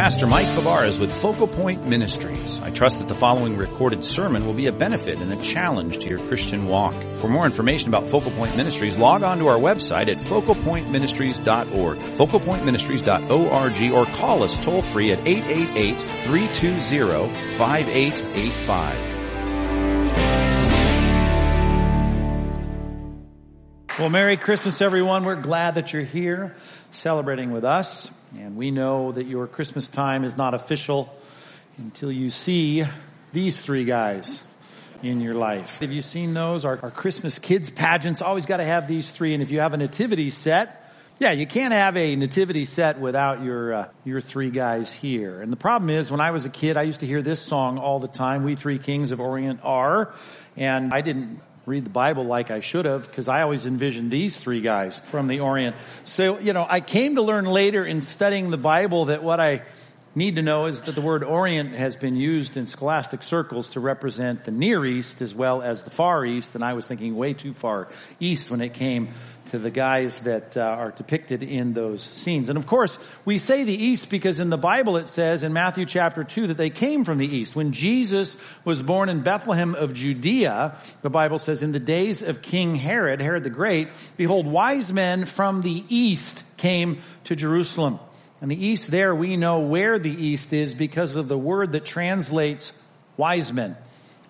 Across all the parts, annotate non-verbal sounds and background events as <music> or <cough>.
Pastor Mike Fabarez with Focal Point Ministries. I trust that the following recorded sermon will be a benefit and a challenge to your Christian walk. For more information about Focal Point Ministries, log on to our website at focalpointministries.org, focalpointministries.org, or call us toll free at 888-320-5885. Well, Merry Christmas, everyone. We're glad that you're here celebrating with us. And we know that your Christmas time is not official until you see these three guys in your life. Have you seen those? Our, our Christmas kids pageants always got to have these three. And if you have a nativity set, yeah, you can't have a nativity set without your uh, your three guys here. And the problem is, when I was a kid, I used to hear this song all the time. We three kings of Orient are, and I didn't read the Bible like I should have because I always envisioned these three guys from the Orient. So, you know, I came to learn later in studying the Bible that what I need to know is that the word Orient has been used in scholastic circles to represent the Near East as well as the Far East, and I was thinking way too far east when it came to the guys that uh, are depicted in those scenes. And of course, we say the East because in the Bible it says in Matthew chapter 2 that they came from the East. When Jesus was born in Bethlehem of Judea, the Bible says in the days of King Herod, Herod the Great, behold, wise men from the East came to Jerusalem. And the east there, we know where the east is because of the word that translates wise men.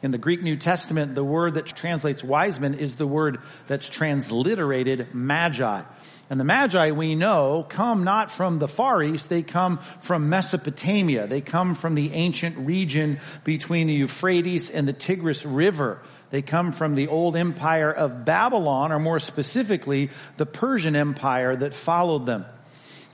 In the Greek New Testament, the word that translates wise men is the word that's transliterated magi. And the magi we know come not from the Far East, they come from Mesopotamia. They come from the ancient region between the Euphrates and the Tigris River. They come from the old empire of Babylon, or more specifically, the Persian Empire that followed them.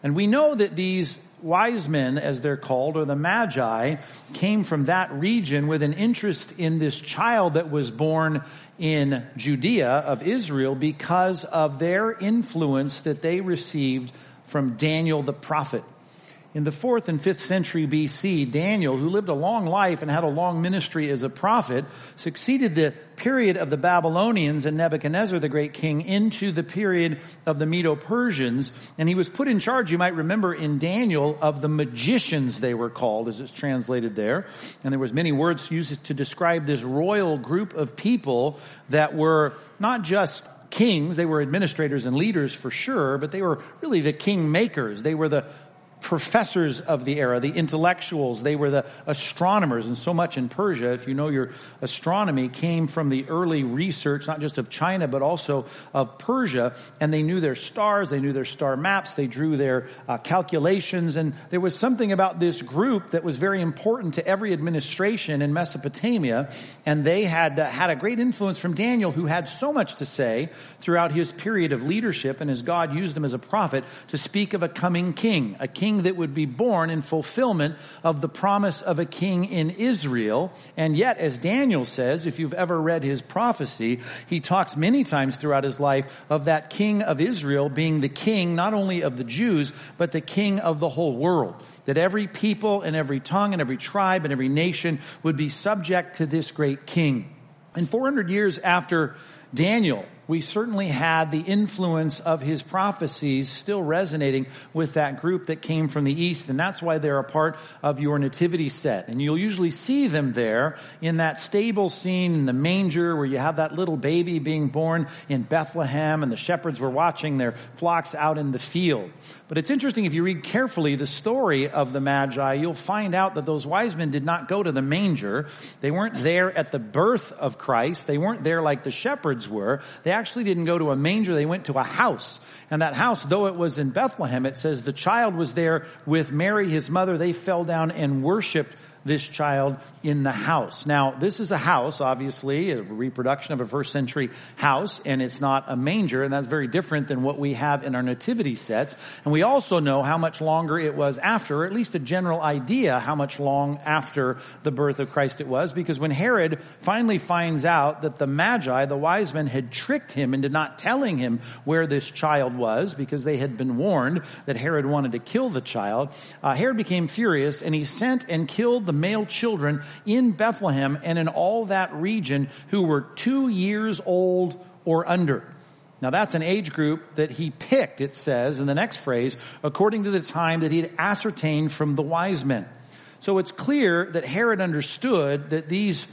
And we know that these wise men, as they're called, or the magi, came from that region with an interest in this child that was born in Judea of Israel because of their influence that they received from Daniel the prophet. In the fourth and fifth century BC, Daniel, who lived a long life and had a long ministry as a prophet, succeeded the period of the Babylonians and Nebuchadnezzar, the great king, into the period of the Medo Persians. And he was put in charge, you might remember in Daniel, of the magicians, they were called, as it's translated there. And there was many words used to describe this royal group of people that were not just kings, they were administrators and leaders for sure, but they were really the king makers. They were the professors of the era, the intellectuals, they were the astronomers, and so much in Persia, if you know your astronomy, came from the early research, not just of China, but also of Persia, and they knew their stars, they knew their star maps, they drew their uh, calculations, and there was something about this group that was very important to every administration in Mesopotamia, and they had uh, had a great influence from Daniel, who had so much to say throughout his period of leadership, and as God used him as a prophet to speak of a coming king, a king king that would be born in fulfillment of the promise of a king in Israel. And yet, as Daniel says, if you've ever read his prophecy, he talks many times throughout his life of that king of Israel being the king not only of the Jews, but the king of the whole world that every people and every tongue and every tribe and every nation would be subject to this great king. And 400 years after Daniel we certainly had the influence of his prophecies still resonating with that group that came from the east. And that's why they're a part of your nativity set. And you'll usually see them there in that stable scene in the manger where you have that little baby being born in Bethlehem and the shepherds were watching their flocks out in the field. But it's interesting if you read carefully the story of the Magi, you'll find out that those wise men did not go to the manger. They weren't there at the birth of Christ. They weren't there like the shepherds were. They actually didn't go to a manger, they went to a house. And that house, though it was in Bethlehem, it says the child was there with Mary, his mother. They fell down and worshiped this child in the house. Now, this is a house, obviously, a reproduction of a first century house, and it's not a manger, and that's very different than what we have in our nativity sets. And we also know how much longer it was after, or at least a general idea how much long after the birth of Christ it was, because when Herod finally finds out that the Magi, the wise men, had tricked him into not telling him where this child was, because they had been warned that Herod wanted to kill the child, uh, Herod became furious, and he sent and killed the male children in Bethlehem and in all that region who were two years old or under. Now that's an age group that he picked, it says in the next phrase, according to the time that he had ascertained from the wise men. So it's clear that Herod understood that these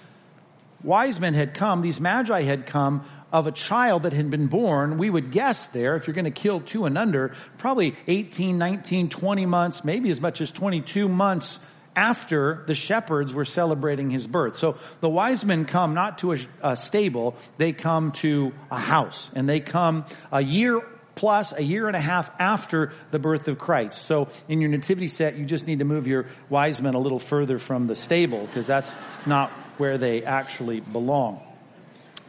wise men had come, these magi had come of a child that had been born. We would guess there, if you're going to kill two and under, probably 18, 19, 20 months, maybe as much as 22 months after the shepherds were celebrating his birth. So the wise men come not to a, a, stable, they come to a house and they come a year plus a year and a half after the birth of Christ. So in your nativity set, you just need to move your wise men a little further from the stable because that's not where they actually belong.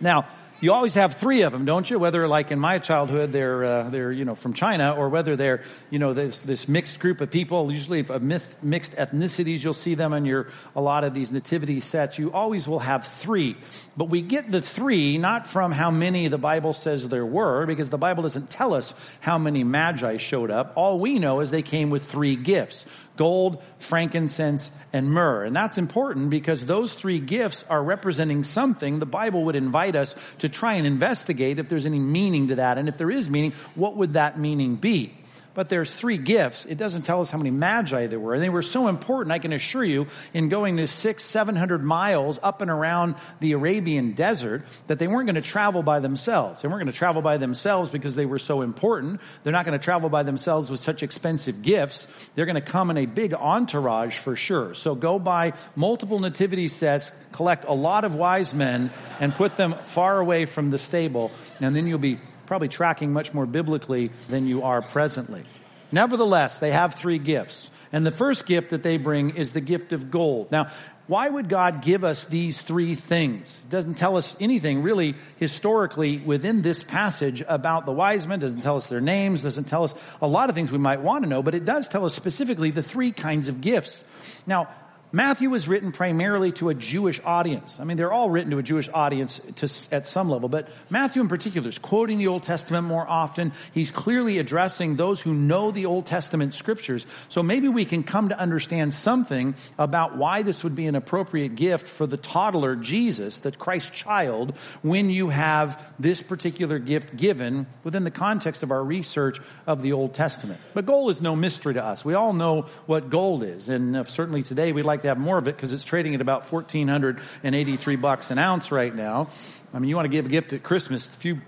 Now, you always have three of them, don't you? Whether like in my childhood, they're, uh, they're, you know, from China or whether they're, you know, this, this mixed group of people, usually of myth, mixed ethnicities, you'll see them in your, a lot of these nativity sets. You always will have three. But we get the three not from how many the Bible says there were, because the Bible doesn't tell us how many magi showed up. All we know is they came with three gifts gold, frankincense, and myrrh. And that's important because those three gifts are representing something the Bible would invite us to try and investigate if there's any meaning to that. And if there is meaning, what would that meaning be? But there's three gifts. It doesn't tell us how many magi there were. And they were so important, I can assure you, in going this six, seven hundred miles up and around the Arabian desert, that they weren't going to travel by themselves. They weren't going to travel by themselves because they were so important. They're not going to travel by themselves with such expensive gifts. They're going to come in a big entourage for sure. So go buy multiple nativity sets, collect a lot of wise men, and put them far away from the stable, and then you'll be probably tracking much more biblically than you are presently. Nevertheless, they have three gifts. And the first gift that they bring is the gift of gold. Now, why would God give us these three things? It doesn't tell us anything really historically within this passage about the wise men, doesn't tell us their names, doesn't tell us a lot of things we might want to know, but it does tell us specifically the three kinds of gifts. Now, Matthew was written primarily to a Jewish audience. I mean, they're all written to a Jewish audience to, at some level, but Matthew in particular is quoting the Old Testament more often. He's clearly addressing those who know the Old Testament scriptures. So maybe we can come to understand something about why this would be an appropriate gift for the toddler Jesus, the Christ child, when you have this particular gift given within the context of our research of the Old Testament. But gold is no mystery to us. We all know what gold is, and uh, certainly today we like to have more of it because it's trading at about 1483 bucks an ounce right now. I mean, you want to give a gift at Christmas, a few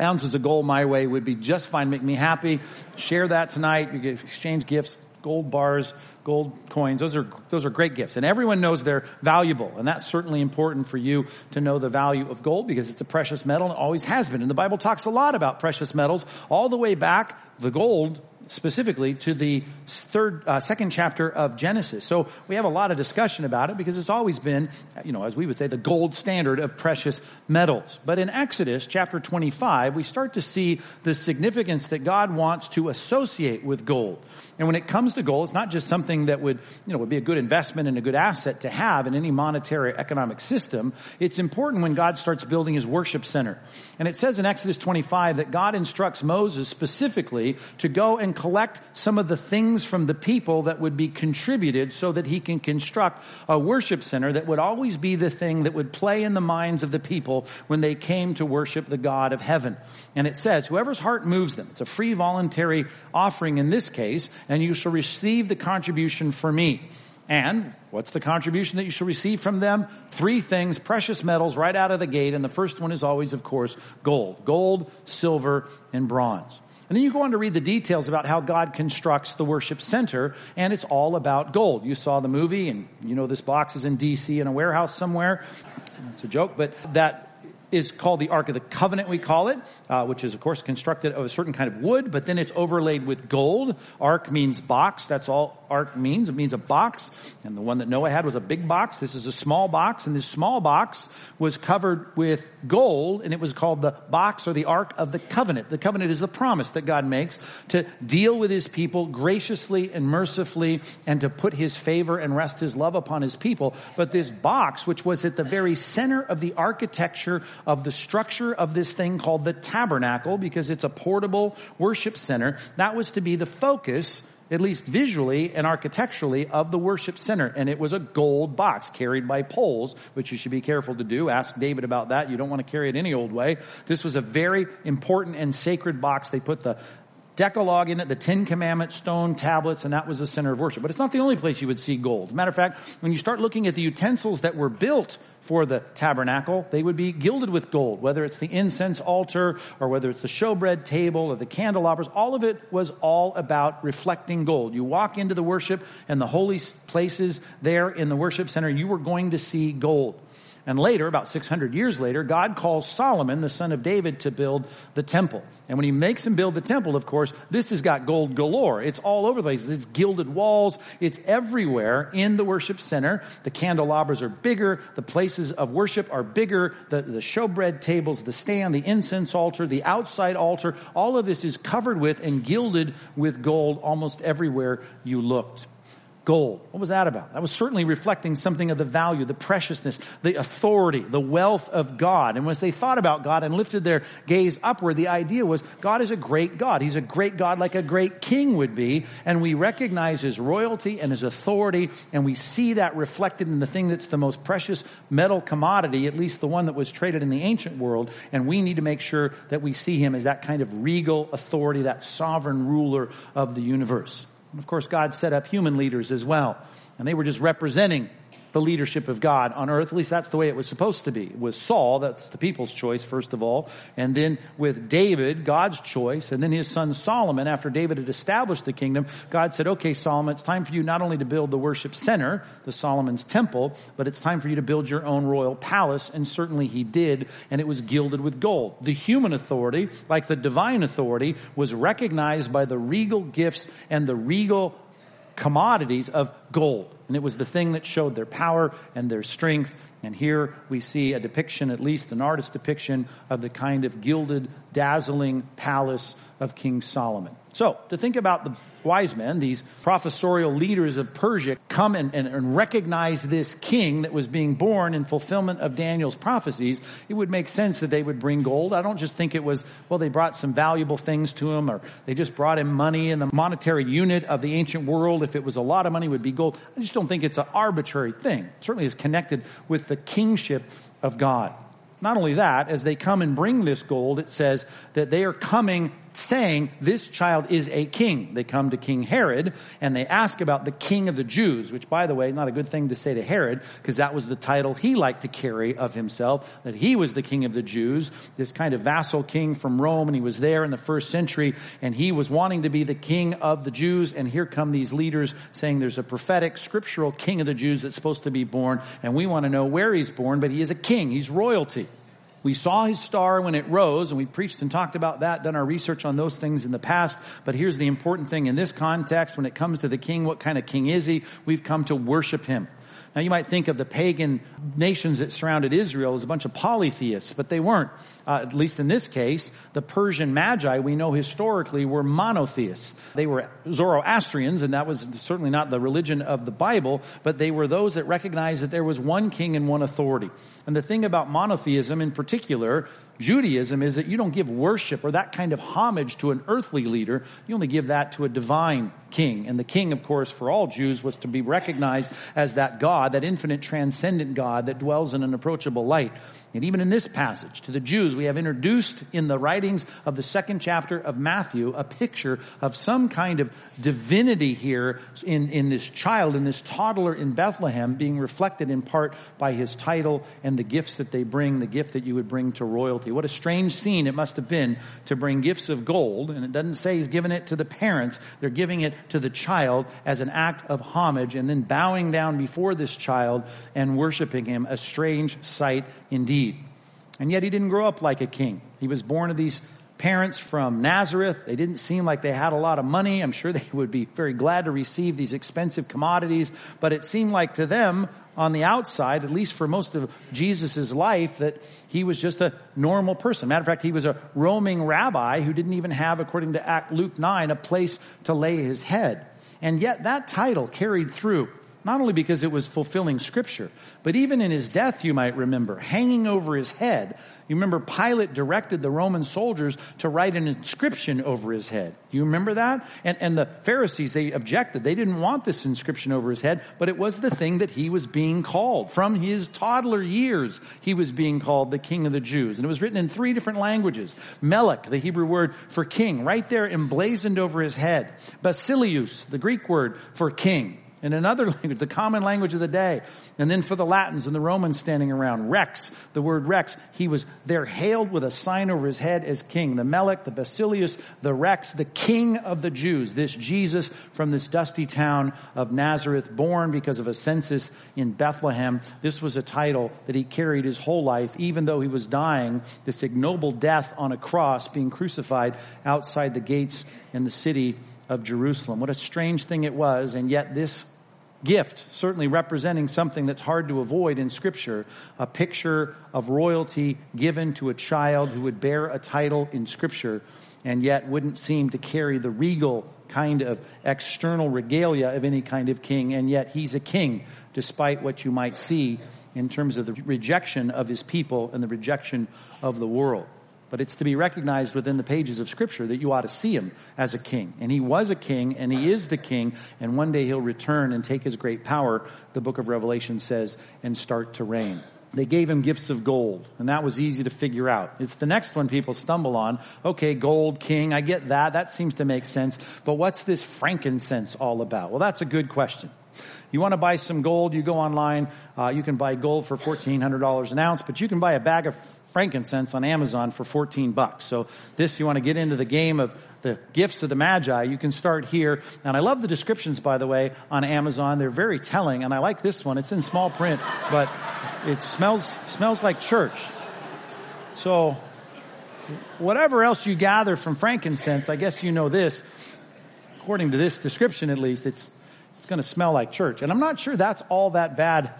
ounces of gold my way would be just fine, make me happy. Share that tonight. You get exchange gifts, gold bars, gold coins. Those are, those are great gifts. And everyone knows they're valuable. And that's certainly important for you to know the value of gold because it's a precious metal and always has been. And the Bible talks a lot about precious metals all the way back. The gold specifically to the third, uh, second chapter of Genesis. So we have a lot of discussion about it because it's always been, you know, as we would say, the gold standard of precious metals. But in Exodus chapter 25, we start to see the significance that God wants to associate with gold. And when it comes to gold, it's not just something that would, you know, would be a good investment and a good asset to have in any monetary economic system. It's important when God starts building his worship center. And it says in Exodus 25 that God instructs Moses specifically to go and collect some of the things from the people that would be contributed so that he can construct a worship center that would always be the thing that would play in the minds of the people when they came to worship the God of heaven. And it says, whoever's heart moves them, it's a free voluntary offering in this case, and you shall receive the contribution for me. And what's the contribution that you shall receive from them? Three things, precious metals right out of the gate. And the first one is always, of course, gold. Gold, silver, and bronze. And then you go on to read the details about how God constructs the worship center, and it's all about gold. You saw the movie, and you know this box is in DC in a warehouse somewhere. It's a joke, but that is called the Ark of the Covenant, we call it, uh, which is, of course, constructed of a certain kind of wood, but then it's overlaid with gold. Ark means box. That's all ark means. It means a box. And the one that Noah had was a big box. This is a small box. And this small box was covered with gold, and it was called the box or the Ark of the Covenant. The covenant is the promise that God makes to deal with his people graciously and mercifully and to put his favor and rest his love upon his people. But this box, which was at the very center of the architecture of the structure of this thing called the tabernacle, because it's a portable worship center, that was to be the focus at least visually and architecturally, of the worship center. And it was a gold box carried by poles, which you should be careful to do. Ask David about that. You don't want to carry it any old way. This was a very important and sacred box. They put the Decalogue in it, the Ten Commandments, stone tablets, and that was the center of worship. But it's not the only place you would see gold. Matter of fact, when you start looking at the utensils that were built for the tabernacle, they would be gilded with gold, whether it's the incense altar or whether it's the showbread table or the candelabras. All of it was all about reflecting gold. You walk into the worship and the holy places there in the worship center, you were going to see gold. And later, about 600 years later, God calls Solomon, the son of David, to build the temple. And when he makes him build the temple, of course, this has got gold galore. It's all over the place. It's gilded walls. It's everywhere in the worship center. The candelabras are bigger. The places of worship are bigger. The, the showbread tables, the stand, the incense altar, the outside altar, all of this is covered with and gilded with gold almost everywhere you looked gold. What was that about? That was certainly reflecting something of the value, the preciousness, the authority, the wealth of God. And as they thought about God and lifted their gaze upward, the idea was God is a great God. He's a great God like a great king would be. And we recognize his royalty and his authority, and we see that reflected in the thing that's the most precious metal commodity, at least the one that was traded in the ancient world. And we need to make sure that we see him as that kind of regal authority, that sovereign ruler of the universe. And of course, God set up human leaders as well. And they were just representing the leadership of God on earth. At least that's the way it was supposed to be. With Saul, that's the people's choice, first of all. And then with David, God's choice. And then his son Solomon, after David had established the kingdom, God said, okay, Solomon, it's time for you not only to build the worship center, the Solomon's temple, but it's time for you to build your own royal palace. And certainly he did. And it was gilded with gold. The human authority, like the divine authority, was recognized by the regal gifts and the regal commodities of gold. And it was the thing that showed their power and their strength. And here we see a depiction, at least an artist's depiction, of the kind of gilded, dazzling palace of King Solomon. So, to think about the wise men, these professorial leaders of Persia, come and, and, and, recognize this king that was being born in fulfillment of Daniel's prophecies, it would make sense that they would bring gold. I don't just think it was, well, they brought some valuable things to him or they just brought him money in the monetary unit of the ancient world. If it was a lot of money, would be gold. I just don't think it's an arbitrary thing. It certainly is connected with the kingship of God. Not only that, as they come and bring this gold, it says that they are coming saying this child is a king. They come to King Herod and they ask about the king of the Jews, which by the way, not a good thing to say to Herod because that was the title he liked to carry of himself, that he was the king of the Jews, this kind of vassal king from Rome and he was there in the first century and he was wanting to be the king of the Jews and here come these leaders saying there's a prophetic scriptural king of the Jews that's supposed to be born and we want to know where he's born, but he is a king. He's royalty. We saw his star when it rose, and we preached and talked about that, done our research on those things in the past. But here's the important thing in this context when it comes to the king, what kind of king is he? We've come to worship him. Now you might think of the pagan nations that surrounded Israel as a bunch of polytheists, but they weren't. Uh, at least in this case, the Persian Magi, we know historically, were monotheists. They were Zoroastrians, and that was certainly not the religion of the Bible, but they were those that recognized that there was one king and one authority. And the thing about monotheism in particular, Judaism, is that you don't give worship or that kind of homage to an earthly leader. You only give that to a divine king. And the king, of course, for all Jews was to be recognized as that God, that infinite transcendent God that dwells in an approachable light. And even in this passage, to the Jews, we have introduced in the writings of the second chapter of Matthew a picture of some kind of divinity here in, in this child, in this toddler in Bethlehem, being reflected in part by his title and the gifts that they bring, the gift that you would bring to royalty. What a strange scene it must have been to bring gifts of gold, and it doesn't say he's giving it to the parents, they're giving it to the child as an act of homage, and then bowing down before this child and worshiping him, a strange sight indeed. And yet he didn't grow up like a king. He was born of these parents from Nazareth. They didn't seem like they had a lot of money. I'm sure they would be very glad to receive these expensive commodities, but it seemed like to them on the outside, at least for most of Jesus' life, that he was just a normal person. Matter of fact, he was a roaming rabbi who didn't even have, according to Act Luke 9, a place to lay his head. And yet that title carried through not only because it was fulfilling scripture, but even in his death, you might remember, hanging over his head. You remember Pilate directed the Roman soldiers to write an inscription over his head. You remember that? And, and the Pharisees, they objected. They didn't want this inscription over his head, but it was the thing that he was being called. From his toddler years, he was being called the King of the Jews. And it was written in three different languages. Melech, the Hebrew word for king, right there emblazoned over his head. Basileus, the Greek word for king in another <laughs> language, the common language of the day. And then for the Latins and the Romans standing around, Rex, the word Rex, he was there hailed with a sign over his head as king. The Melech, the Basileus, the Rex, the king of the Jews. This Jesus from this dusty town of Nazareth, born because of a census in Bethlehem. This was a title that he carried his whole life, even though he was dying this ignoble death on a cross, being crucified outside the gates in the city of Jerusalem. What a strange thing it was, and yet this gift, certainly representing something that's hard to avoid in Scripture, a picture of royalty given to a child who would bear a title in Scripture and yet wouldn't seem to carry the regal kind of external regalia of any kind of king, and yet he's a king, despite what you might see in terms of the rejection of his people and the rejection of the world but it's to be recognized within the pages of Scripture that you ought to see him as a king. And he was a king, and he is the king, and one day he'll return and take his great power, the book of Revelation says, and start to reign. They gave him gifts of gold, and that was easy to figure out. It's the next one people stumble on. Okay, gold, king, I get that. That seems to make sense. But what's this frankincense all about? Well, that's a good question. You want to buy some gold, you go online. Uh, you can buy gold for $1,400 an ounce, but you can buy a bag of frankincense on Amazon for 14 bucks. So this, you want to get into the game of the gifts of the Magi, you can start here. And I love the descriptions, by the way, on Amazon. They're very telling. And I like this one. It's in small print, but it smells, smells like church. So whatever else you gather from frankincense, I guess you know this. According to this description, at least, it's, it's going to smell like church. And I'm not sure that's all that bad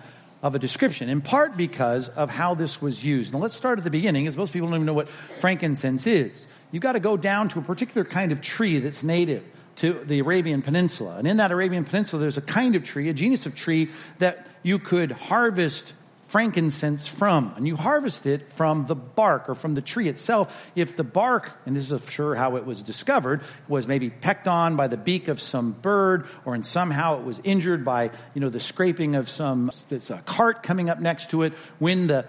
of a description, in part because of how this was used. Now let's start at the beginning, as most people don't even know what frankincense is. You've got to go down to a particular kind of tree that's native to the Arabian Peninsula. And in that Arabian Peninsula, there's a kind of tree, a genus of tree that you could harvest frankincense from. And you harvest it from the bark or from the tree itself. If the bark, and this is sure how it was discovered, was maybe pecked on by the beak of some bird or in somehow it was injured by, you know, the scraping of some, it's a cart coming up next to it, when the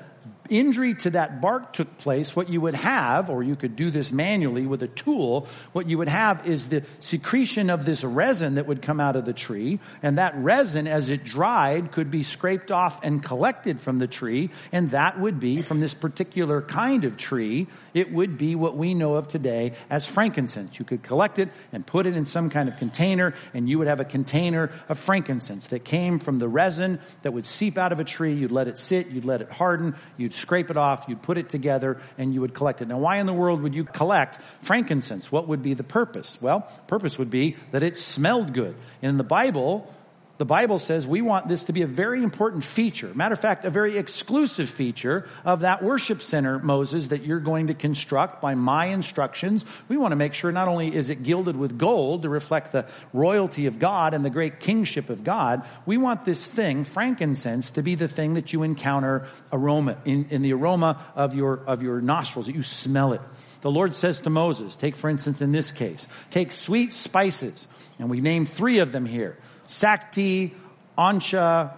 injury to that bark took place, what you would have, or you could do this manually with a tool, what you would have is the secretion of this resin that would come out of the tree. And that resin, as it dried, could be scraped off and collected from the tree. And that would be, from this particular kind of tree, it would be what we know of today as frankincense. You could collect it and put it in some kind of container, and you would have a container of frankincense that came from the resin that would seep out of a tree. You'd let it sit, you'd let it harden, you'd scrape it off, you'd put it together, and you would collect it. Now, why in the world would you collect frankincense? What would be the purpose? Well, purpose would be that it smelled good. And in the Bible, the Bible says we want this to be a very important feature. Matter of fact, a very exclusive feature of that worship center, Moses, that you're going to construct by my instructions. We want to make sure not only is it gilded with gold to reflect the royalty of God and the great kingship of God, we want this thing, frankincense, to be the thing that you encounter aroma, in, in the aroma of your, of your nostrils, that you smell it. The Lord says to Moses, take for instance in this case, take sweet spices, and we name three of them here Stacte, Onycha,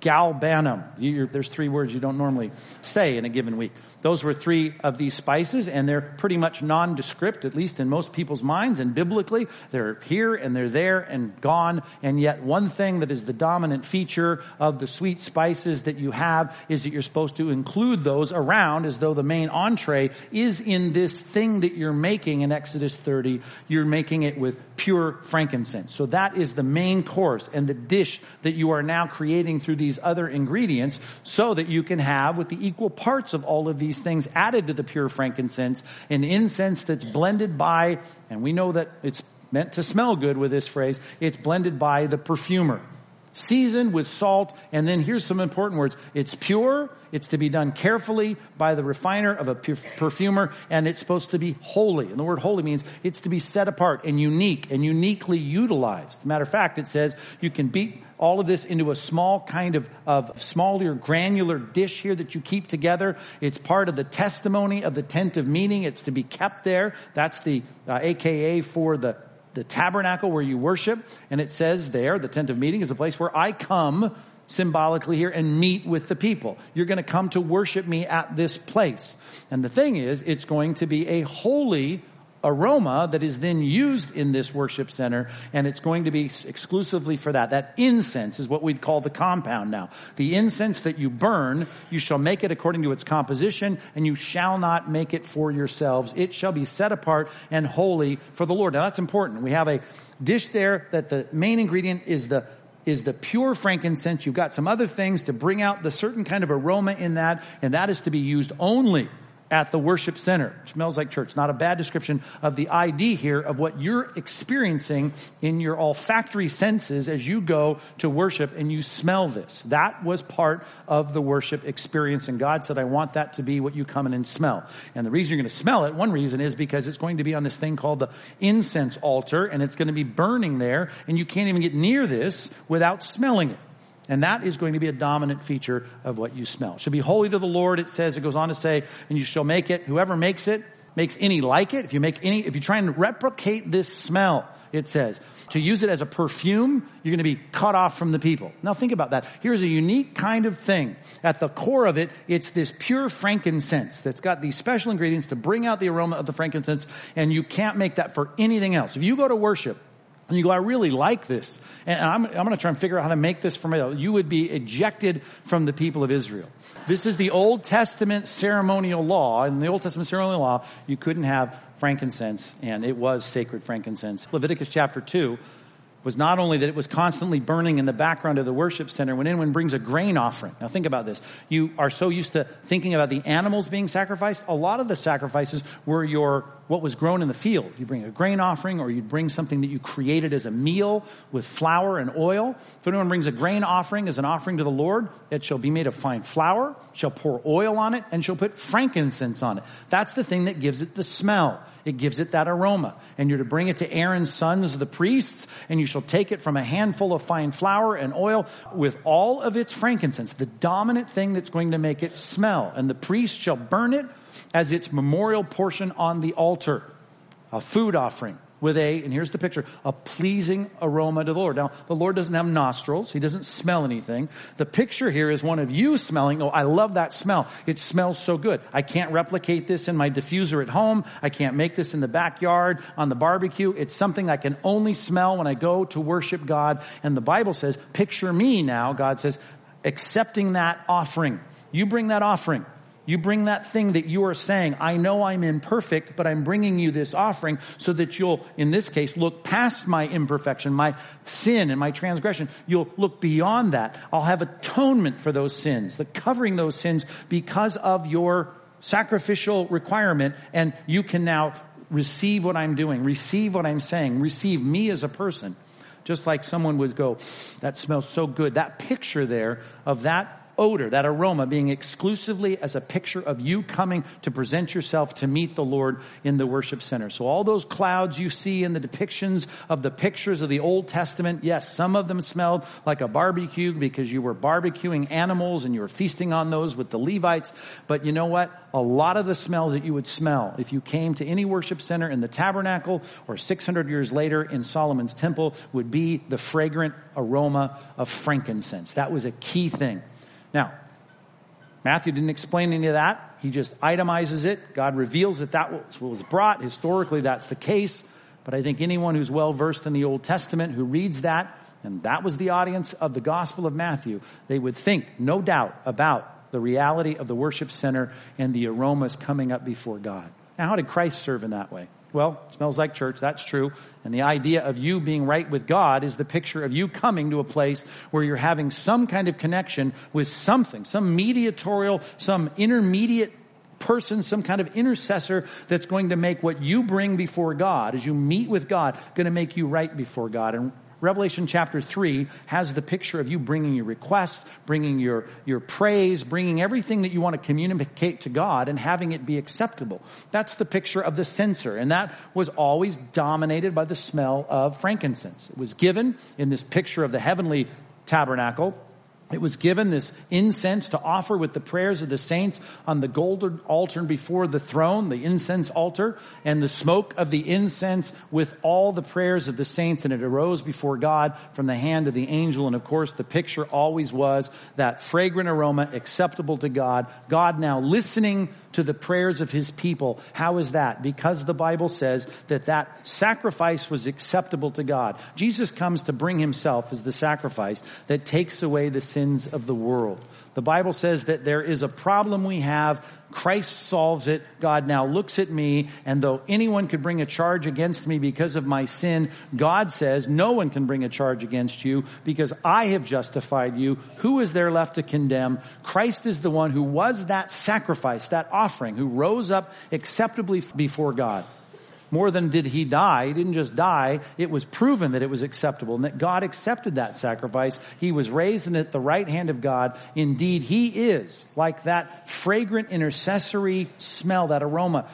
galbanum. there's three words you don't normally say in a given week. Those were three of these spices, and they're pretty much nondescript, at least in most people's minds. And biblically, they're here and they're there and gone. And yet, one thing that is the dominant feature of the sweet spices that you have is that you're supposed to include those around as though the main entree is in this thing that you're making in Exodus 30. You're making it with pure frankincense. So that is the main course and the dish that you are now creating through these other ingredients so that you can have with the equal parts of all of these these things added to the pure frankincense, an incense that's blended by, and we know that it's meant to smell good with this phrase, it's blended by the perfumer. Seasoned with salt, and then here's some important words. It's pure, it's to be done carefully by the refiner of a perfumer, and it's supposed to be holy. And the word holy means it's to be set apart and unique and uniquely utilized. As a matter of fact, it says you can beat all of this into a small kind of, of smaller granular dish here that you keep together. It's part of the testimony of the tent of meeting. It's to be kept there. That's the uh, AKA for the the tabernacle where you worship. And it says there, the tent of meeting is a place where I come symbolically here and meet with the people. You're going to come to worship me at this place. And the thing is, it's going to be a holy aroma that is then used in this worship center, and it's going to be exclusively for that. That incense is what we'd call the compound now. The incense that you burn, you shall make it according to its composition, and you shall not make it for yourselves. It shall be set apart and holy for the Lord. Now that's important. We have a dish there that the main ingredient is the is the pure frankincense. You've got some other things to bring out the certain kind of aroma in that, and that is to be used only at the worship center. It smells like church. Not a bad description of the ID here of what you're experiencing in your olfactory senses as you go to worship and you smell this. That was part of the worship experience. And God said, I want that to be what you come in and smell. And the reason you're going to smell it, one reason is because it's going to be on this thing called the incense altar and it's going to be burning there and you can't even get near this without smelling it. And that is going to be a dominant feature of what you smell. It should be holy to the Lord, it says, it goes on to say, and you shall make it, whoever makes it, makes any like it. If you make any, if you try and replicate this smell, it says, to use it as a perfume, you're going to be cut off from the people. Now think about that. Here's a unique kind of thing. At the core of it, it's this pure frankincense that's got these special ingredients to bring out the aroma of the frankincense, and you can't make that for anything else. If you go to worship, and you go, I really like this. And I'm, I'm going to try and figure out how to make this for me. You would be ejected from the people of Israel. This is the Old Testament ceremonial law. In the Old Testament ceremonial law, you couldn't have frankincense, and it was sacred frankincense. Leviticus chapter 2 was not only that it was constantly burning in the background of the worship center when anyone brings a grain offering. Now think about this. You are so used to thinking about the animals being sacrificed. A lot of the sacrifices were your what was grown in the field. You bring a grain offering or you'd bring something that you created as a meal with flour and oil. If anyone brings a grain offering as an offering to the Lord, it shall be made of fine flour, shall pour oil on it, and shall put frankincense on it. That's the thing that gives it the smell. It gives it that aroma. And you're to bring it to Aaron's sons, the priests, and you shall take it from a handful of fine flour and oil with all of its frankincense, the dominant thing that's going to make it smell. And the priest shall burn it as its memorial portion on the altar, a food offering with a, and here's the picture, a pleasing aroma to the Lord. Now, the Lord doesn't have nostrils. He doesn't smell anything. The picture here is one of you smelling, oh, I love that smell. It smells so good. I can't replicate this in my diffuser at home. I can't make this in the backyard on the barbecue. It's something I can only smell when I go to worship God. And the Bible says, picture me now, God says, accepting that offering. You bring that offering. You bring that thing that you are saying, I know I'm imperfect, but I'm bringing you this offering so that you'll, in this case, look past my imperfection, my sin and my transgression. You'll look beyond that. I'll have atonement for those sins, the covering those sins because of your sacrificial requirement. And you can now receive what I'm doing, receive what I'm saying, receive me as a person. Just like someone would go, that smells so good. That picture there of that odor, that aroma being exclusively as a picture of you coming to present yourself to meet the Lord in the worship center. So all those clouds you see in the depictions of the pictures of the Old Testament, yes, some of them smelled like a barbecue because you were barbecuing animals and you were feasting on those with the Levites. But you know what? A lot of the smells that you would smell if you came to any worship center in the tabernacle or 600 years later in Solomon's temple would be the fragrant aroma of frankincense. That was a key thing. Now, Matthew didn't explain any of that. He just itemizes it. God reveals that that was what was brought. Historically, that's the case. But I think anyone who's well versed in the Old Testament who reads that, and that was the audience of the Gospel of Matthew, they would think, no doubt, about the reality of the worship center and the aromas coming up before God. Now, how did Christ serve in that way? Well, smells like church. That's true. And the idea of you being right with God is the picture of you coming to a place where you're having some kind of connection with something, some mediatorial, some intermediate person, some kind of intercessor that's going to make what you bring before God as you meet with God, going to make you right before God. And Revelation chapter 3 has the picture of you bringing your requests, bringing your, your praise, bringing everything that you want to communicate to God and having it be acceptable. That's the picture of the censer. And that was always dominated by the smell of frankincense. It was given in this picture of the heavenly tabernacle it was given this incense to offer with the prayers of the saints on the golden altar before the throne, the incense altar, and the smoke of the incense with all the prayers of the saints. And it arose before God from the hand of the angel. And of course, the picture always was that fragrant aroma acceptable to God. God now listening to the prayers of his people. How is that? Because the Bible says that that sacrifice was acceptable to God. Jesus comes to bring himself as the sacrifice that takes away the sins of the world. The Bible says that there is a problem we have. Christ solves it. God now looks at me, and though anyone could bring a charge against me because of my sin, God says no one can bring a charge against you because I have justified you. Who is there left to condemn? Christ is the one who was that sacrifice, that offering, who rose up acceptably before God. More than did he die, he didn't just die, it was proven that it was acceptable and that God accepted that sacrifice. He was raised and at the right hand of God. Indeed, he is like that fragrant intercessory smell, that aroma.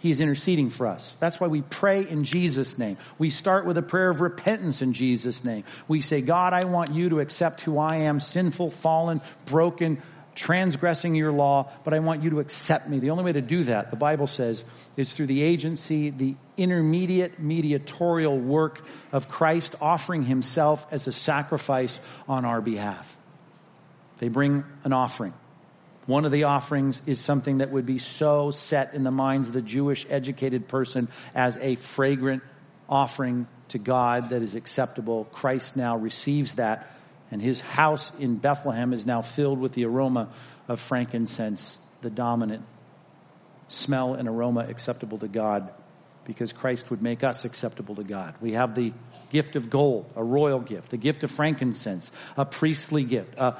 He is interceding for us. That's why we pray in Jesus' name. We start with a prayer of repentance in Jesus' name. We say, God, I want you to accept who I am, sinful, fallen, broken, transgressing your law, but I want you to accept me. The only way to do that, the Bible says, is through the agency, the intermediate mediatorial work of Christ offering himself as a sacrifice on our behalf. They bring an offering. One of the offerings is something that would be so set in the minds of the Jewish educated person as a fragrant offering to God that is acceptable. Christ now receives that and his house in Bethlehem is now filled with the aroma of frankincense, the dominant smell and aroma acceptable to God because Christ would make us acceptable to God. We have the gift of gold, a royal gift, the gift of frankincense, a priestly gift, a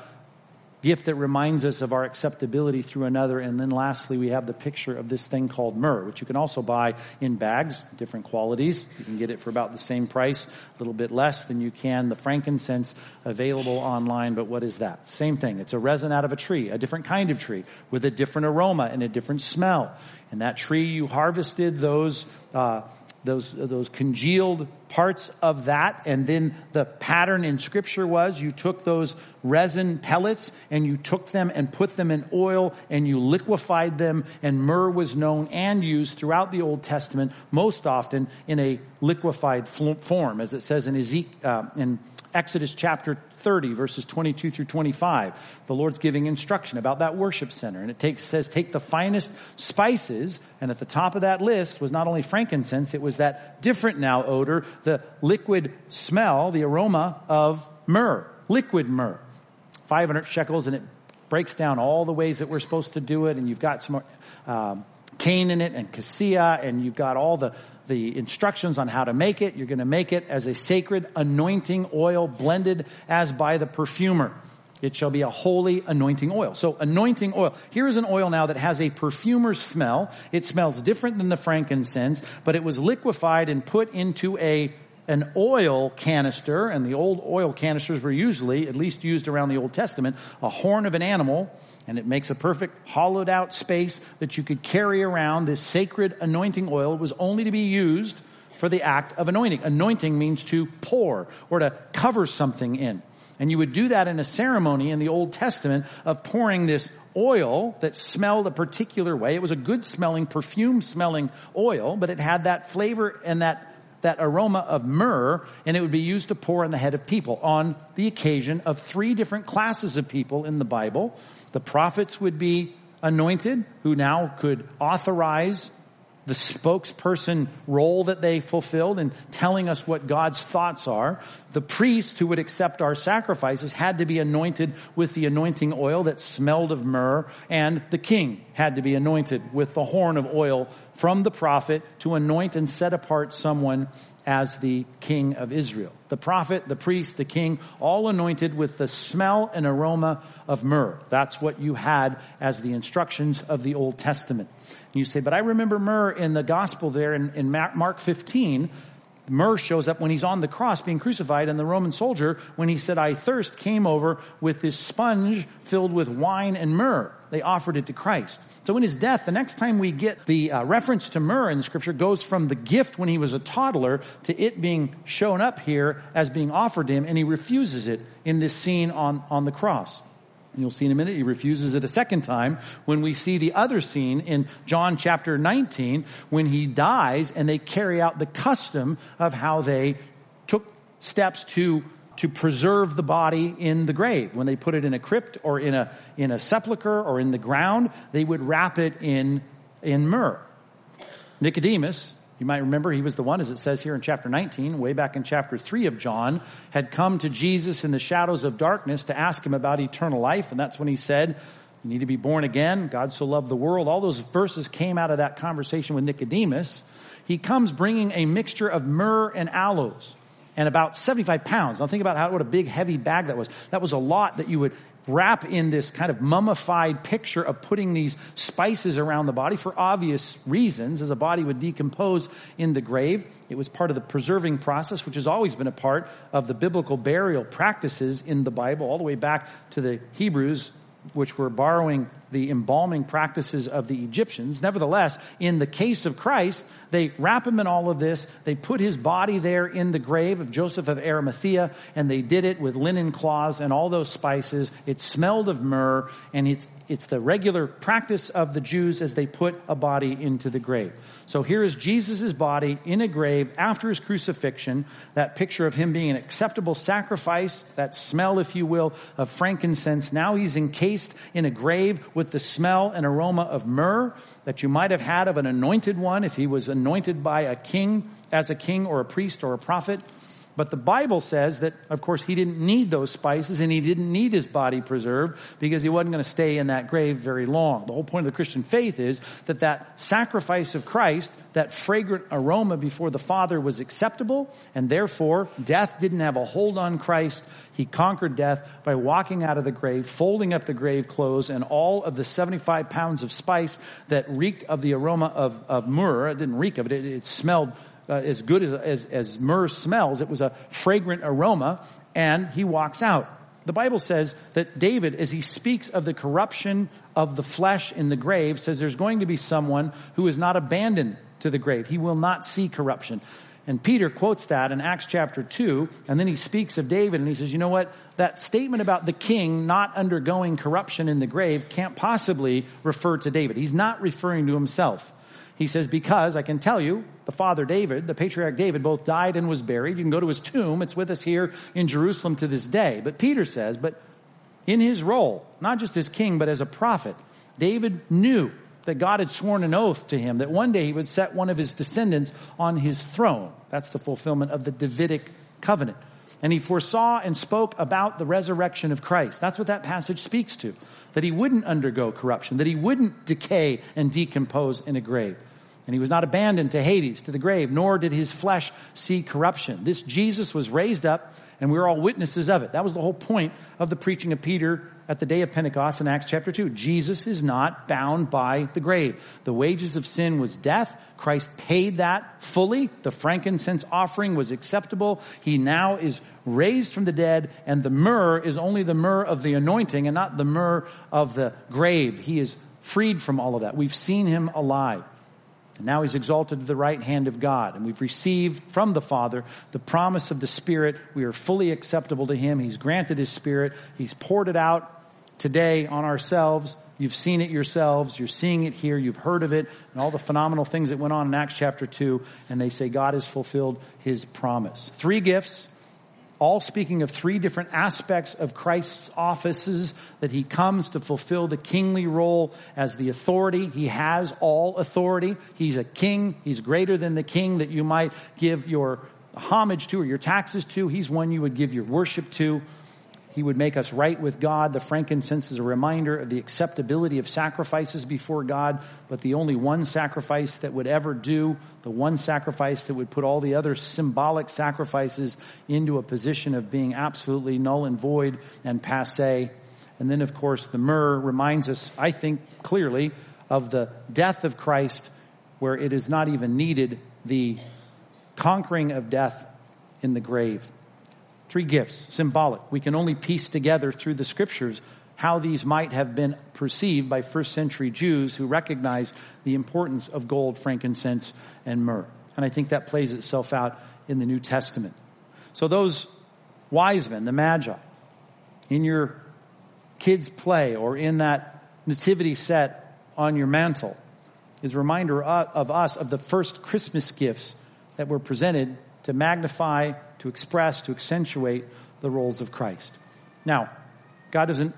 gift that reminds us of our acceptability through another. And then lastly, we have the picture of this thing called myrrh, which you can also buy in bags, different qualities. You can get it for about the same price, a little bit less than you can the frankincense available online. But what is that? Same thing. It's a resin out of a tree, a different kind of tree with a different aroma and a different smell. And that tree you harvested those, uh, those, those congealed parts of that. And then the pattern in scripture was you took those resin pellets and you took them and put them in oil and you liquefied them. And myrrh was known and used throughout the Old Testament, most often in a liquefied form, as it says in Ezekiel, uh, Exodus chapter 30, verses 22 through 25. The Lord's giving instruction about that worship center. And it takes, says, take the finest spices. And at the top of that list was not only frankincense, it was that different now odor, the liquid smell, the aroma of myrrh, liquid myrrh. 500 shekels, and it breaks down all the ways that we're supposed to do it. And you've got some um, cane in it and cassia, and you've got all the the instructions on how to make it. You're going to make it as a sacred anointing oil blended as by the perfumer. It shall be a holy anointing oil. So anointing oil. Here is an oil now that has a perfumer's smell. It smells different than the frankincense, but it was liquefied and put into a an oil canister, and the old oil canisters were usually, at least used around the Old Testament, a horn of an animal and it makes a perfect hollowed out space that you could carry around this sacred anointing oil. Was only to be used for the act of anointing. Anointing means to pour or to cover something in. And you would do that in a ceremony in the Old Testament of pouring this oil that smelled a particular way. It was a good smelling, perfume smelling oil, but it had that flavor and that that aroma of myrrh, and it would be used to pour on the head of people on the occasion of three different classes of people in the Bible. The prophets would be anointed, who now could authorize the spokesperson role that they fulfilled in telling us what God's thoughts are. The priest who would accept our sacrifices had to be anointed with the anointing oil that smelled of myrrh, and the king had to be anointed with the horn of oil from the prophet to anoint and set apart someone as the king of Israel. The prophet, the priest, the king, all anointed with the smell and aroma of myrrh. That's what you had as the instructions of the Old Testament. And you say, but I remember myrrh in the gospel there in, in Mark 15. Myrrh shows up when he's on the cross being crucified, and the Roman soldier, when he said, I thirst, came over with this sponge filled with wine and myrrh. They offered it to Christ. So in his death, the next time we get the uh, reference to myrrh in scripture goes from the gift when he was a toddler to it being shown up here as being offered to him, and he refuses it in this scene on, on the cross. You'll see in a minute, he refuses it a second time when we see the other scene in John chapter 19 when he dies and they carry out the custom of how they took steps to, to preserve the body in the grave. When they put it in a crypt or in a, in a sepulcher or in the ground, they would wrap it in, in myrrh. Nicodemus, you might remember he was the one, as it says here in chapter 19, way back in chapter 3 of John, had come to Jesus in the shadows of darkness to ask him about eternal life. And that's when he said, You need to be born again. God so loved the world. All those verses came out of that conversation with Nicodemus. He comes bringing a mixture of myrrh and aloes and about 75 pounds. Now think about how, what a big heavy bag that was. That was a lot that you would wrap in this kind of mummified picture of putting these spices around the body for obvious reasons, as a body would decompose in the grave. It was part of the preserving process, which has always been a part of the biblical burial practices in the Bible, all the way back to the Hebrews which were borrowing the embalming practices of the Egyptians. Nevertheless, in the case of Christ, they wrap him in all of this. They put his body there in the grave of Joseph of Arimathea, and they did it with linen cloths and all those spices. It smelled of myrrh, and it's, it's the regular practice of the Jews as they put a body into the grave. So here is Jesus' body in a grave after his crucifixion, that picture of him being an acceptable sacrifice, that smell, if you will, of frankincense. Now he's encased in a grave with the smell and aroma of myrrh that you might have had of an anointed one if he was anointed by a king, as a king or a priest or a prophet. But the Bible says that, of course, he didn't need those spices and he didn't need his body preserved because he wasn't going to stay in that grave very long. The whole point of the Christian faith is that that sacrifice of Christ, that fragrant aroma before the Father was acceptable and therefore death didn't have a hold on Christ. He conquered death by walking out of the grave, folding up the grave clothes and all of the 75 pounds of spice that reeked of the aroma of, of myrrh. It didn't reek of it. It, it smelled uh, as good as, as, as myrrh smells. It was a fragrant aroma, and he walks out. The Bible says that David, as he speaks of the corruption of the flesh in the grave, says there's going to be someone who is not abandoned to the grave. He will not see corruption. And Peter quotes that in Acts chapter 2, and then he speaks of David and he says, you know what? That statement about the king not undergoing corruption in the grave can't possibly refer to David. He's not referring to himself. He says, Because I can tell you, the father David, the patriarch David, both died and was buried. You can go to his tomb. It's with us here in Jerusalem to this day. But Peter says, But in his role, not just as king, but as a prophet, David knew that God had sworn an oath to him that one day he would set one of his descendants on his throne. That's the fulfillment of the Davidic covenant. And he foresaw and spoke about the resurrection of Christ. That's what that passage speaks to. That he wouldn't undergo corruption, that he wouldn't decay and decompose in a grave. And he was not abandoned to Hades, to the grave, nor did his flesh see corruption. This Jesus was raised up, and we're all witnesses of it. That was the whole point of the preaching of Peter at the day of Pentecost in Acts chapter 2. Jesus is not bound by the grave. The wages of sin was death. Christ paid that fully. The frankincense offering was acceptable. He now is raised from the dead, and the myrrh is only the myrrh of the anointing and not the myrrh of the grave. He is freed from all of that. We've seen him alive. And now he's exalted to the right hand of God. And we've received from the Father the promise of the Spirit. We are fully acceptable to him. He's granted his Spirit. He's poured it out today on ourselves. You've seen it yourselves. You're seeing it here. You've heard of it and all the phenomenal things that went on in Acts chapter 2. And they say God has fulfilled his promise. Three gifts all speaking of three different aspects of Christ's offices that he comes to fulfill the kingly role as the authority. He has all authority. He's a king. He's greater than the king that you might give your homage to or your taxes to. He's one you would give your worship to. He would make us right with God. The frankincense is a reminder of the acceptability of sacrifices before God, but the only one sacrifice that would ever do, the one sacrifice that would put all the other symbolic sacrifices into a position of being absolutely null and void and passe. And then, of course, the myrrh reminds us, I think, clearly of the death of Christ, where it is not even needed the conquering of death in the grave. Three gifts, symbolic. We can only piece together through the scriptures how these might have been perceived by first century Jews who recognized the importance of gold, frankincense, and myrrh. And I think that plays itself out in the New Testament. So those wise men, the magi, in your kids' play or in that nativity set on your mantle, is a reminder of us of the first Christmas gifts that were presented to magnify, to express, to accentuate the roles of Christ. Now, God doesn't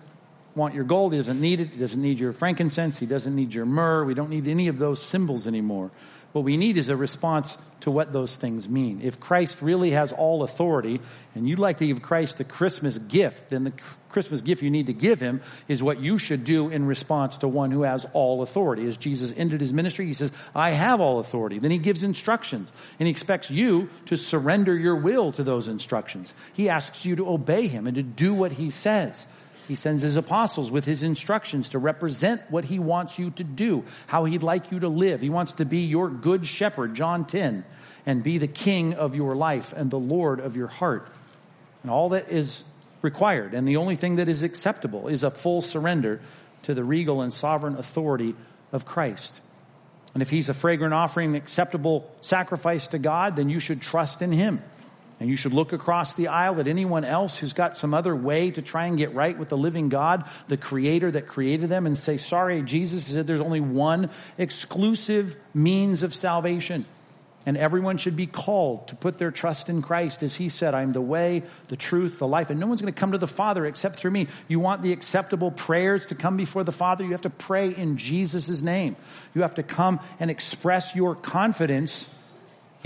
want your gold. He doesn't need it. He doesn't need your frankincense. He doesn't need your myrrh. We don't need any of those symbols anymore. What we need is a response to what those things mean. If Christ really has all authority, and you'd like to give Christ the Christmas gift, then the Christmas gift you need to give him is what you should do in response to one who has all authority. As Jesus ended his ministry, he says, I have all authority. Then he gives instructions, and he expects you to surrender your will to those instructions. He asks you to obey him and to do what he says. He sends his apostles with his instructions to represent what he wants you to do, how he'd like you to live. He wants to be your good shepherd, John 10, and be the king of your life and the Lord of your heart. And all that is required, and the only thing that is acceptable, is a full surrender to the regal and sovereign authority of Christ. And if he's a fragrant offering, acceptable sacrifice to God, then you should trust in him. And you should look across the aisle at anyone else who's got some other way to try and get right with the living God, the creator that created them, and say, sorry, Jesus said there's only one exclusive means of salvation. And everyone should be called to put their trust in Christ. As he said, I'm the way, the truth, the life, and no one's going to come to the Father except through me. You want the acceptable prayers to come before the Father? You have to pray in Jesus' name. You have to come and express your confidence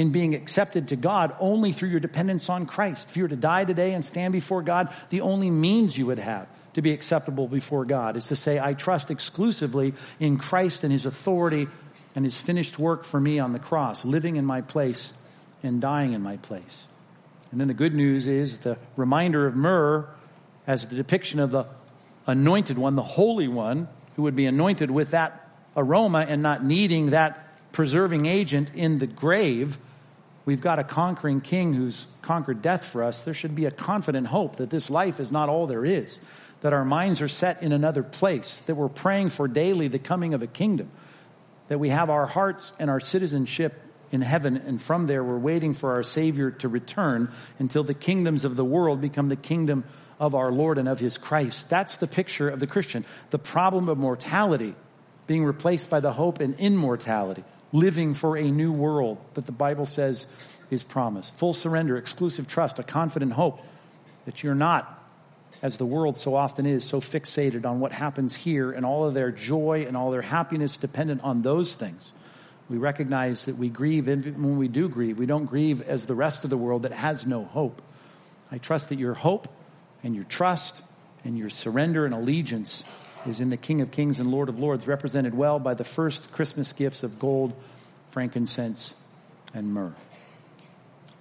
in being accepted to God only through your dependence on Christ. If you were to die today and stand before God, the only means you would have to be acceptable before God is to say, I trust exclusively in Christ and his authority and his finished work for me on the cross, living in my place and dying in my place. And then the good news is the reminder of myrrh as the depiction of the anointed one, the holy one, who would be anointed with that aroma and not needing that preserving agent in the grave we've got a conquering king who's conquered death for us, there should be a confident hope that this life is not all there is, that our minds are set in another place, that we're praying for daily the coming of a kingdom, that we have our hearts and our citizenship in heaven, and from there we're waiting for our Savior to return until the kingdoms of the world become the kingdom of our Lord and of His Christ. That's the picture of the Christian. The problem of mortality being replaced by the hope in immortality living for a new world that the Bible says is promised. Full surrender, exclusive trust, a confident hope that you're not, as the world so often is, so fixated on what happens here and all of their joy and all their happiness dependent on those things. We recognize that we grieve, and when we do grieve, we don't grieve as the rest of the world that has no hope. I trust that your hope and your trust and your surrender and allegiance is in the King of Kings and Lord of Lords, represented well by the first Christmas gifts of gold, frankincense, and myrrh.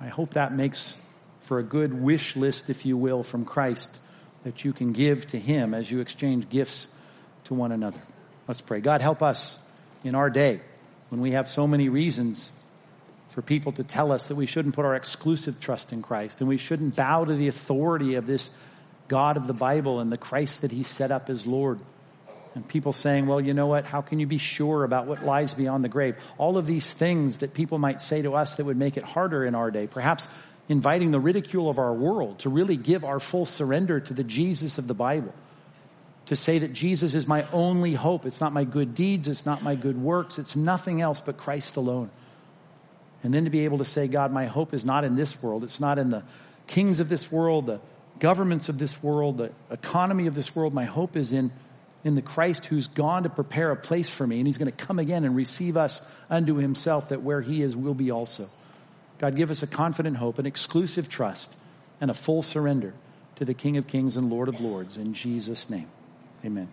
I hope that makes for a good wish list, if you will, from Christ that you can give to Him as you exchange gifts to one another. Let's pray. God, help us in our day when we have so many reasons for people to tell us that we shouldn't put our exclusive trust in Christ and we shouldn't bow to the authority of this God of the Bible and the Christ that he set up as Lord. And people saying, well, you know what? How can you be sure about what lies beyond the grave? All of these things that people might say to us that would make it harder in our day. Perhaps inviting the ridicule of our world to really give our full surrender to the Jesus of the Bible. To say that Jesus is my only hope. It's not my good deeds. It's not my good works. It's nothing else but Christ alone. And then to be able to say, God, my hope is not in this world. It's not in the kings of this world, the governments of this world, the economy of this world. My hope is in, in the Christ who's gone to prepare a place for me, and he's going to come again and receive us unto himself, that where he is, we'll be also. God, give us a confident hope, an exclusive trust, and a full surrender to the King of Kings and Lord of Lords. In Jesus' name, amen.